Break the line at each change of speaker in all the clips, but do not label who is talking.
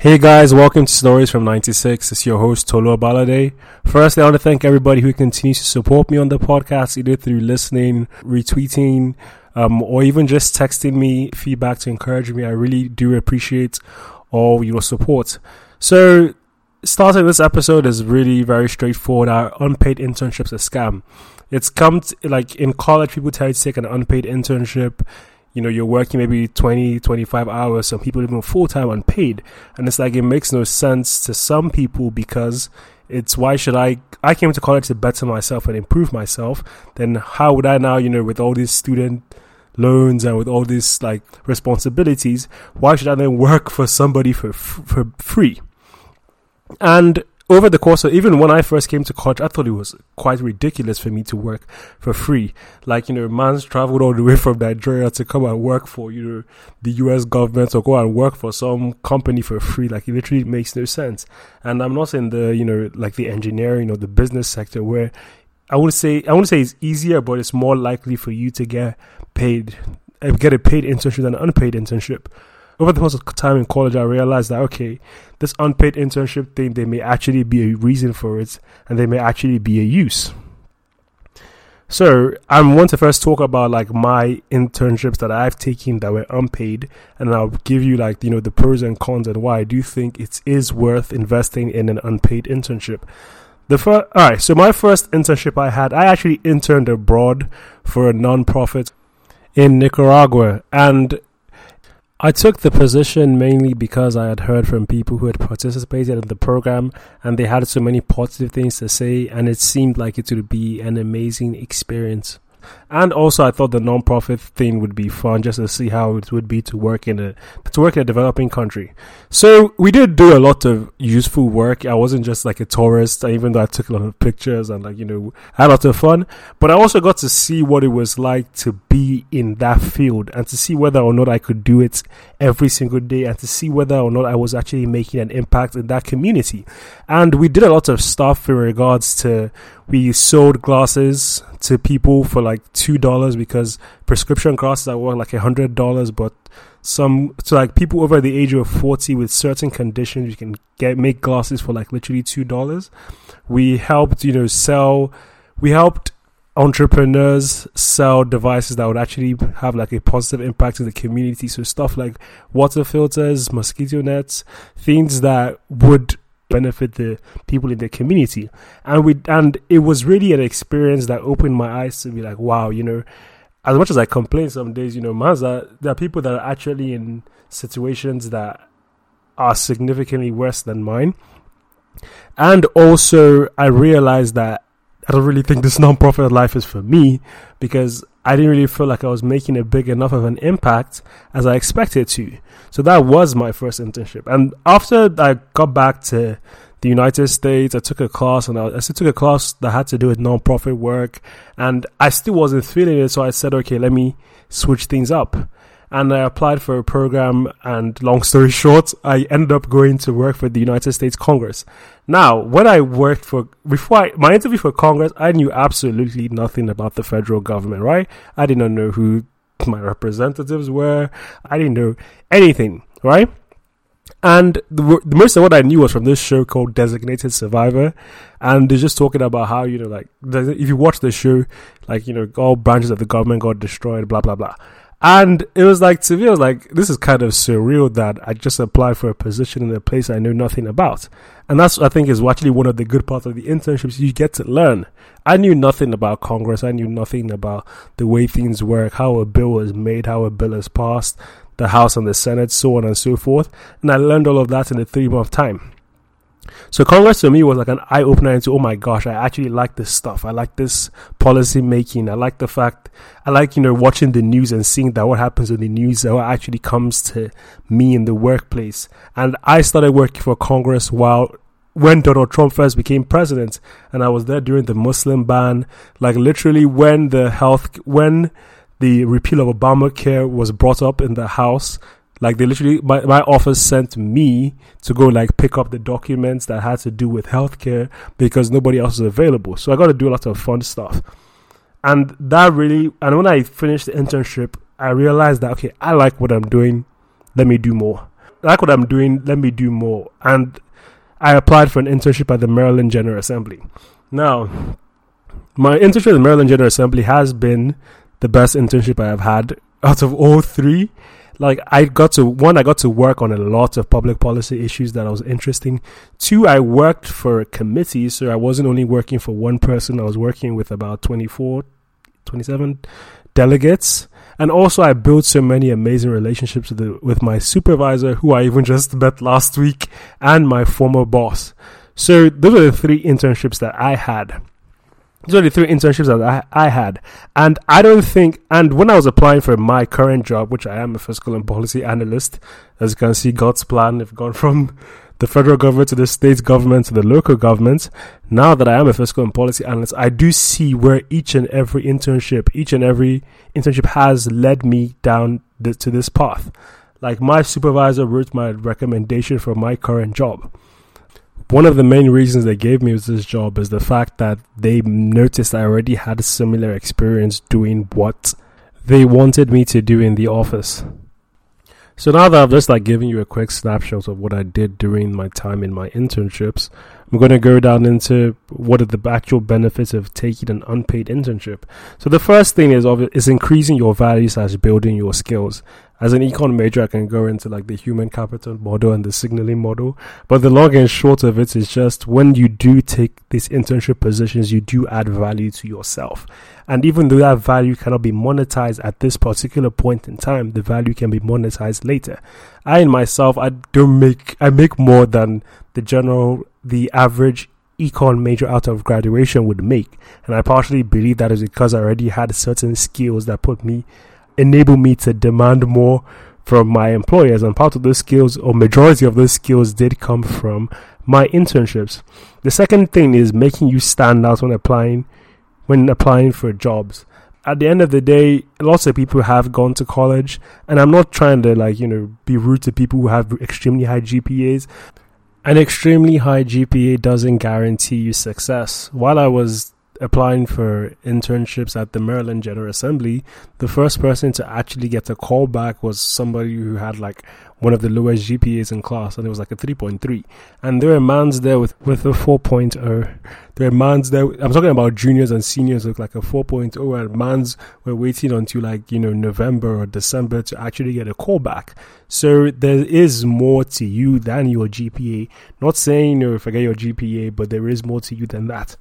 Hey guys, welcome to Stories from 96. It's your host, Tolo Balade. Firstly, I want to thank everybody who continues to support me on the podcast, either through listening, retweeting, um, or even just texting me feedback to encourage me. I really do appreciate all your support. So, starting this episode is really very straightforward. Our unpaid internships a scam. It's come to, like in college, people tell you to take an unpaid internship you know, you're working maybe 20, 25 hours, some people even full time unpaid. And it's like, it makes no sense to some people because it's why should I, I came to college to better myself and improve myself. Then how would I now, you know, with all these student loans and with all these like responsibilities, why should I then work for somebody for, for free? And over the course of even when I first came to college, I thought it was quite ridiculous for me to work for free. Like, you know, man's traveled all the way from Nigeria to come and work for, you know, the US government or go and work for some company for free. Like, it literally makes no sense. And I'm not in the, you know, like the engineering or the business sector where I would say, I wouldn't say it's easier, but it's more likely for you to get paid, uh, get a paid internship than an unpaid internship over the course of time in college, I realized that okay, this unpaid internship thing, there may actually be a reason for it, and there may actually be a use. So I want to first talk about like my internships that I've taken that were unpaid, and I'll give you like you know the pros and cons and why I do think it is worth investing in an unpaid internship. The first, all right. So my first internship I had, I actually interned abroad for a non-profit in Nicaragua, and I took the position mainly because I had heard from people who had participated in the program and they had so many positive things to say, and it seemed like it would be an amazing experience. And also, I thought the non-profit thing would be fun just to see how it would be to work in a to work in a developing country. So we did do a lot of useful work. I wasn't just like a tourist, even though I took a lot of pictures and like you know had a lot of fun. But I also got to see what it was like to be in that field and to see whether or not I could do it every single day and to see whether or not I was actually making an impact in that community. And we did a lot of stuff in regards to we sold glasses to people for like two dollars because prescription glasses are worth like a hundred dollars, but some so like people over the age of forty with certain conditions you can get make glasses for like literally two dollars. We helped, you know, sell we helped entrepreneurs sell devices that would actually have like a positive impact in the community. So stuff like water filters, mosquito nets, things that would benefit the people in the community. And we and it was really an experience that opened my eyes to be like, wow, you know, as much as I complain some days, you know, Mazda, there are people that are actually in situations that are significantly worse than mine. And also I realized that I don't really think this non-profit life is for me because I didn't really feel like I was making a big enough of an impact as I expected to. So that was my first internship. And after I got back to the United States, I took a class and I, still took a class that had to do with non-profit work and I still wasn't feeling it. So I said, okay, let me switch things up and I applied for a program. And long story short, I ended up going to work for the United States Congress. Now, when I worked for before I, my interview for Congress, I knew absolutely nothing about the federal government. Right? I did not know who my representatives were. I didn't know anything. Right? And the, the, most of what I knew was from this show called Designated Survivor. And they're just talking about how, you know, like, if you watch the show, like, you know, all branches of the government got destroyed, blah, blah, blah. And it was like, to me, I was like, this is kind of surreal that I just applied for a position in a place I know nothing about. And that's, I think, is actually one of the good parts of the internships. You get to learn. I knew nothing about Congress. I knew nothing about the way things work, how a bill is made, how a bill is passed, the House and the Senate, so on and so forth. And I learned all of that in a three month time. So Congress to me was like an eye opener into, oh my gosh, I actually like this stuff. I like this policy making. I like the fact, I like, you know, watching the news and seeing that what happens in the news, that what actually comes to me in the workplace. And I started working for Congress while when Donald Trump first became president, and I was there during the Muslim ban, like literally when the health, when the repeal of Obamacare was brought up in the House, like they literally, my, my office sent me to go like pick up the documents that had to do with healthcare because nobody else was available. So I got to do a lot of fun stuff. And that really, and when I finished the internship, I realized that, okay, I like what I'm doing. Let me do more. like what I'm doing. Let me do more. And I applied for an internship at the Maryland General Assembly. Now, my internship at the Maryland General Assembly has been the best internship I have had out of all three. Like I got to one, I got to work on a lot of public policy issues that I was interesting. Two, I worked for a committee, so I wasn't only working for one person. I was working with about 24, 27 delegates. And also, I built so many amazing relationships with, the, with my supervisor, who I even just met last week, and my former boss. So those are the three internships that I had. These are the three internships that I, I had. And I don't think, and when I was applying for my current job, which I am a fiscal and policy analyst, as you can see, God's plan, have gone from the federal government to the state government to the local government. Now that I am a fiscal and policy analyst, I do see where each and every internship, each and every internship has led me down the, to this path. Like my supervisor wrote my recommendation for my current job one of the main reasons they gave me this job is the fact that they noticed I already had a similar experience doing what they wanted me to do in the office. So now that I've just like given you a quick snapshot of what I did during my time in my internships, I'm going to go down into what are the actual benefits of taking an unpaid internship. So the first thing is is increasing your values as building your skills as an econ major, I can go into like the human capital model and the signaling model. But the long and short of it is just when you do take these internship positions, you do add value to yourself. And even though that value cannot be monetized at this particular point in time, the value can be monetized later. I in myself, I don't make, I make more than the general, the average econ major out of graduation would make. And I partially believe that is because I already had certain skills that put me enable me to demand more from my employers. And part of those skills or majority of those skills did come from my internships. The second thing is making you stand out when applying when applying for jobs. At the end of the day lots of people have gone to college and i'm not trying to like you know be rude to people who have extremely high gpas an extremely high gpa doesn't guarantee you success. While i was applying for internships at the Maryland General Assembly, the first person to actually get a call back was somebody who had like one of the lowest GPAs in class, and it was like a 3.3. And there were mans there with, with a 4.0. There were mans there, I'm talking about juniors and seniors with like a 4.0, and mans were waiting until like, you know, November or December to actually get a call back. So there is more to you than your GPA. Not saying, you know, forget your GPA, but there is more to you than that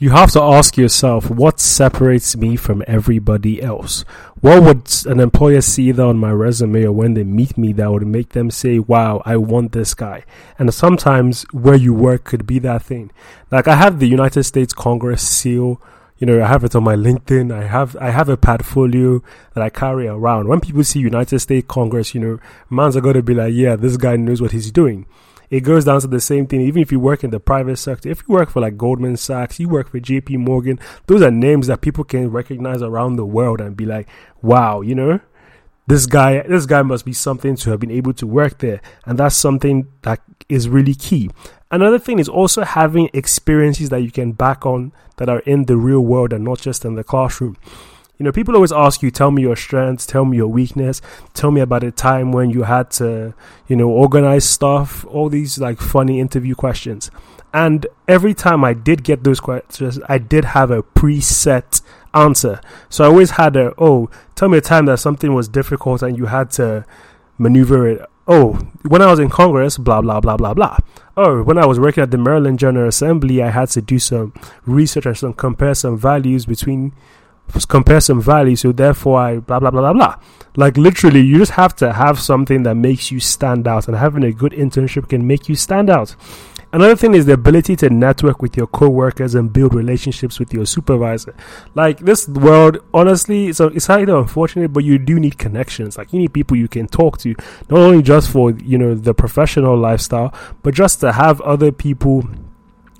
you have to ask yourself what separates me from everybody else. What would an employer see there on my resume or when they meet me that would make them say, wow, I want this guy? And sometimes where you work could be that thing. Like I have the United States Congress seal. You know, I have it on my LinkedIn. I have, I have a portfolio that I carry around. When people see United States Congress, you know, mans are to be like, yeah, this guy knows what he's doing it goes down to the same thing. Even if you work in the private sector, if you work for like Goldman Sachs, you work for JP Morgan, those are names that people can recognize around the world and be like, wow, you know, this guy, this guy must be something to have been able to work there. And that's something that is really key. Another thing is also having experiences that you can back on that are in the real world and not just in the classroom. You know, people always ask you, tell me your strengths, tell me your weakness, tell me about a time when you had to, you know, organize stuff, all these like funny interview questions. And every time I did get those questions, I did have a preset answer. So I always had a, oh, tell me a time that something was difficult and you had to maneuver it. Oh, when I was in Congress, blah, blah, blah, blah, blah. Oh, when I was working at the Maryland General Assembly, I had to do some research and some compare some values between compare some value, so therefore I blah blah blah blah blah. Like literally, you just have to have something that makes you stand out, and having a good internship can make you stand out. Another thing is the ability to network with your coworkers and build relationships with your supervisor. Like this world, honestly, it's kind of unfortunate, but you do need connections. Like you need people you can talk to, not only just for you know the professional lifestyle, but just to have other people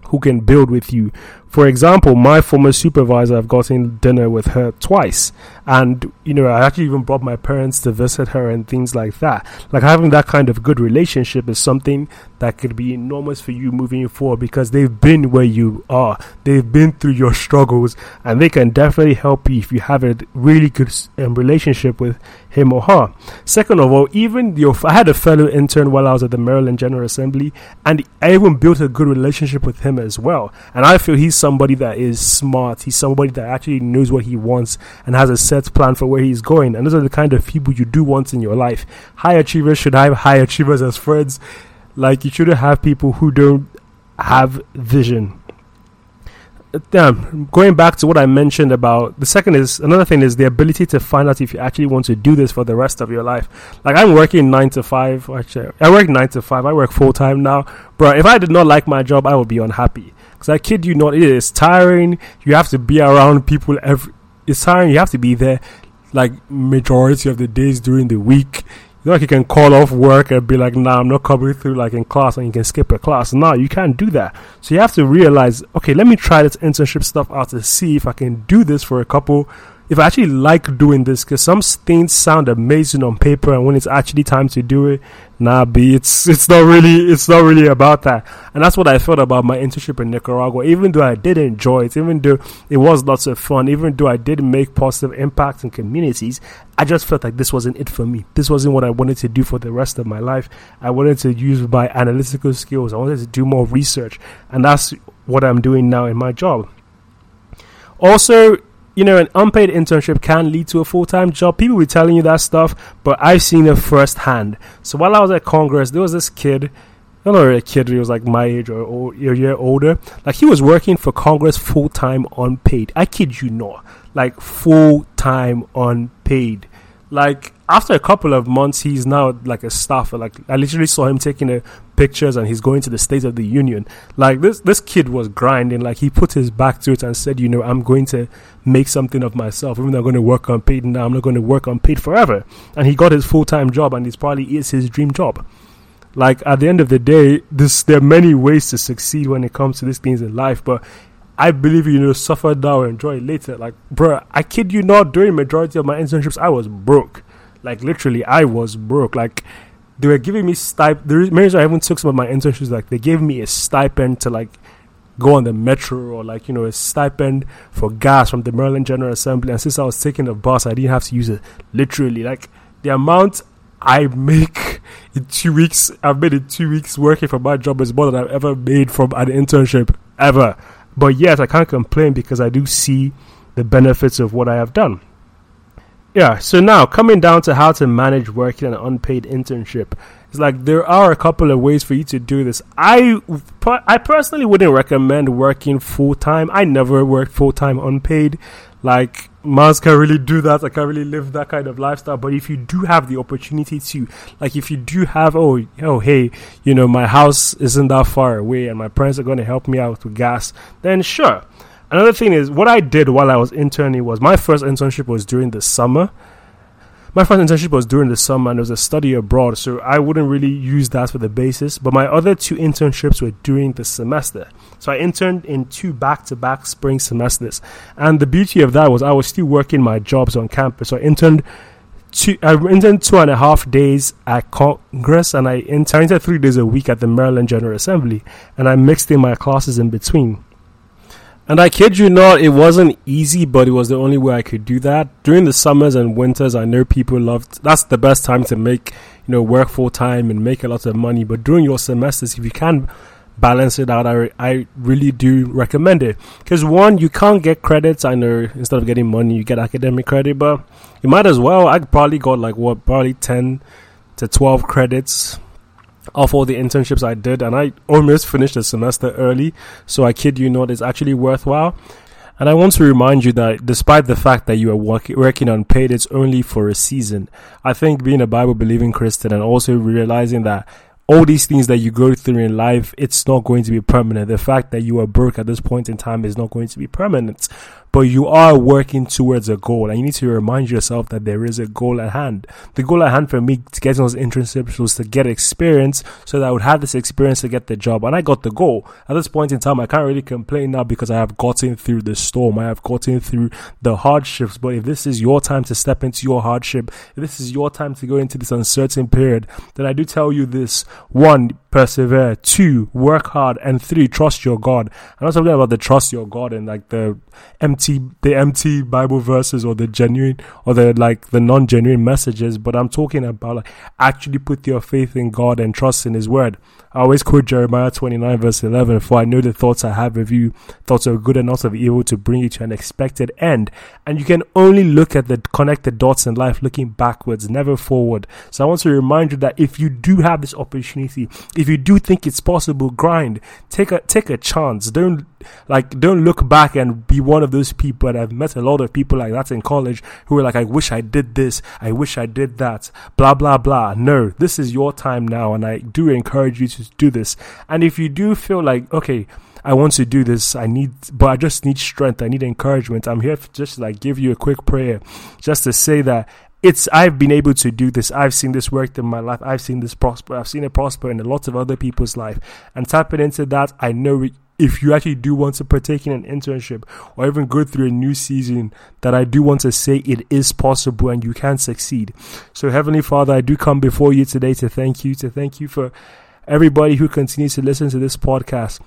who can build with you. For example, my former supervisor, I've gotten dinner with her twice. And, you know, I actually even brought my parents to visit her and things like that. Like having that kind of good relationship is something that could be enormous for you moving forward because they've been where you are. They've been through your struggles and they can definitely help you if you have a really good um, relationship with him or her. Second of all, even your, I had a fellow intern while I was at the Maryland General Assembly, and I even built a good relationship with him as well. And I feel he's somebody that is smart. He's somebody that actually knows what he wants and has a set plan for where he's going. And those are the kind of people you do want in your life. High achievers should have high achievers as friends. Like you shouldn't have people who don't have vision damn, going back to what I mentioned about the second is another thing is the ability to find out if you actually want to do this for the rest of your life. Like I'm working nine to five. Actually, I work nine to five. I work full time now, bro. If I did not like my job, I would be unhappy. Because I kid you not, it is tiring. You have to be around people every. It's tiring. You have to be there, like majority of the days during the week You know, like you can call off work and be like, nah, I'm not coming through like in class and you can skip a class. No, you can't do that. So you have to realize, okay, let me try this internship stuff out to see if I can do this for a couple if I actually like doing this, because some things sound amazing on paper, and when it's actually time to do it, nah, be it's it's not really it's not really about that. And that's what I felt about my internship in Nicaragua. Even though I did enjoy it, even though it was lots of fun, even though I did make positive impact in communities, I just felt like this wasn't it for me. This wasn't what I wanted to do for the rest of my life. I wanted to use my analytical skills. I wanted to do more research, and that's what I'm doing now in my job. Also, you know, an unpaid internship can lead to a full time job. People be telling you that stuff, but I've seen it firsthand. So while I was at Congress, there was this kid. I don't know a kid, he was like my age or, or a year older. Like he was working for Congress full time unpaid. I kid you not. Like full time unpaid. Like after a couple of months, he's now like a staffer. Like I literally saw him taking a pictures and he's going to the State of the Union. Like this, this kid was grinding. Like he put his back to it and said, you know, I'm going to make something of myself. Even though I'm going to work unpaid now, I'm not going to work unpaid forever. And he got his full time job, and it's probably is his dream job. Like at the end of the day, this there are many ways to succeed when it comes to these things in life, but I believe you know suffer now, enjoy later. Like, bro, I kid you not. During majority of my internships, I was broke. Like literally, I was broke. Like they were giving me stipend. The reason I even took some of my internships, like they gave me a stipend to like go on the metro or like you know a stipend for gas from the Maryland General Assembly. And since I was taking the bus, I didn't have to use it. Literally, like the amount I make in two weeks, I've made in two weeks working for my job is more than I've ever made from an internship ever. But yet, I can't complain because I do see the benefits of what I have done. Yeah, so now coming down to how to manage working an unpaid internship. It's like there are a couple of ways for you to do this. I I personally wouldn't recommend working full time. I never worked full time unpaid. Like Mars can really do that. I can't really live that kind of lifestyle. But if you do have the opportunity to, like, if you do have, oh, oh, hey, you know, my house isn't that far away, and my parents are going to help me out with gas, then sure Another thing is what I did while I was interning was my first internship was during the summer. My first internship was during the summer and it was a study abroad, so I wouldn't really use that for the basis. But my other two internships were during the semester. So I interned in two back to back spring semesters. And the beauty of that was I was still working my jobs on campus. So I interned two I interned two and a half days at Congress and I interned three days a week at the Maryland General Assembly and I mixed in my classes in between. And I kid you not, it wasn't easy, but it was the only way I could do that. During the summers and winters, I know people loved, that's the best time to make, you know, work full time and make a lot of money. But during your semesters, if you can balance it out, I, I really do recommend it. Because one, you can't get credits. I know instead of getting money, you get academic credit, but you might as well. I probably got like what, probably 10 to 12 credits of all the internships I did, and I almost finished the semester early. So I kid you not, it's actually worthwhile. And I want to remind you that despite the fact that you are work- working unpaid, it's only for a season. I think being a Bible believing Christian and also realizing that all these things that you go through in life, it's not going to be permanent. The fact that you are broke at this point in time is not going to be permanent but you are working towards a goal and you need to remind yourself that there is a goal at hand. The goal at hand for me to get those internships was to get experience so that I would have this experience to get the job. And I got the goal. At this point in time, I can't really complain now because I have gotten through the storm. I have gotten through the hardships. But if this is your time to step into your hardship, if this is your time to go into this uncertain period, then I do tell you this. One, persevere. Two, work hard. And three, trust your God. I'm not talking about the trust your God and like the empty empty the empty Bible verses or the genuine or the like the non genuine messages, but I'm talking about like actually put your faith in God and trust in His word. I always quote Jeremiah 29 verse 11, for I know the thoughts I have of you, thoughts of good and not of evil to bring you to an expected end. And you can only look at the connected dots in life looking backwards, never forward. So I want to remind you that if you do have this opportunity, if you do think it's possible, grind, take a, take a chance. Don't, like, don't look back and be one of those people. And I've met a lot of people like that in college who are like, I wish I did this. I wish I did that. Blah, blah, blah. No, this is your time now. And I do encourage you to do this. And if you do feel like, okay, I want to do this, I need, but I just need strength, I need encouragement, I'm here to just like give you a quick prayer just to say that it's I've been able to do this. I've seen this work in my life. I've seen this prosper. I've seen it prosper in a lot of other people's life. And tapping into that, I know if you actually do want to partake in an internship or even go through a new season, that I do want to say it is possible and you can succeed. So Heavenly Father, I do come before you today to thank you, to thank you for everybody who continues to listen to this podcast.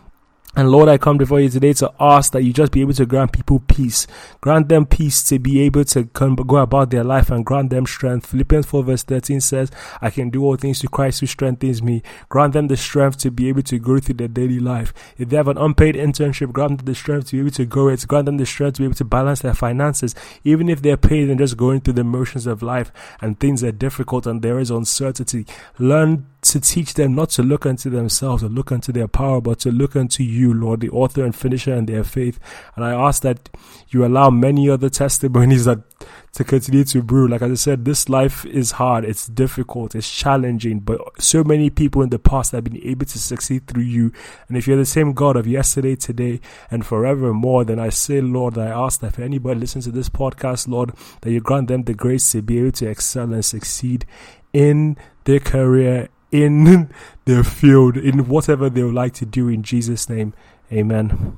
And Lord, I come before you today to ask that you just be able to grant people peace. Grant them peace to be able to come, go about their life and grant them strength. Philippians 4 verse 13 says, I can do all things to Christ who strengthens me. Grant them the strength to be able to go through their daily life. If they have an unpaid internship, grant them the strength to be able to go it. Grant them the strength to be able to balance their finances. Even if they're paid and just going through the motions of life and things are difficult and there is uncertainty, learn to teach them not to look unto themselves or look unto their power, but to look unto you, Lord, the author and finisher in their faith. And I ask that you allow many other testimonies that to continue to brew. Like I said, this life is hard, it's difficult, it's challenging, but so many people in the past have been able to succeed through you. And if you're the same God of yesterday, today, and forevermore, then I say, Lord, I ask that if anybody listens to this podcast, Lord, that you grant them the grace to be able to excel and succeed in their career in their field, in whatever they would like to do in Jesus' name. Amen.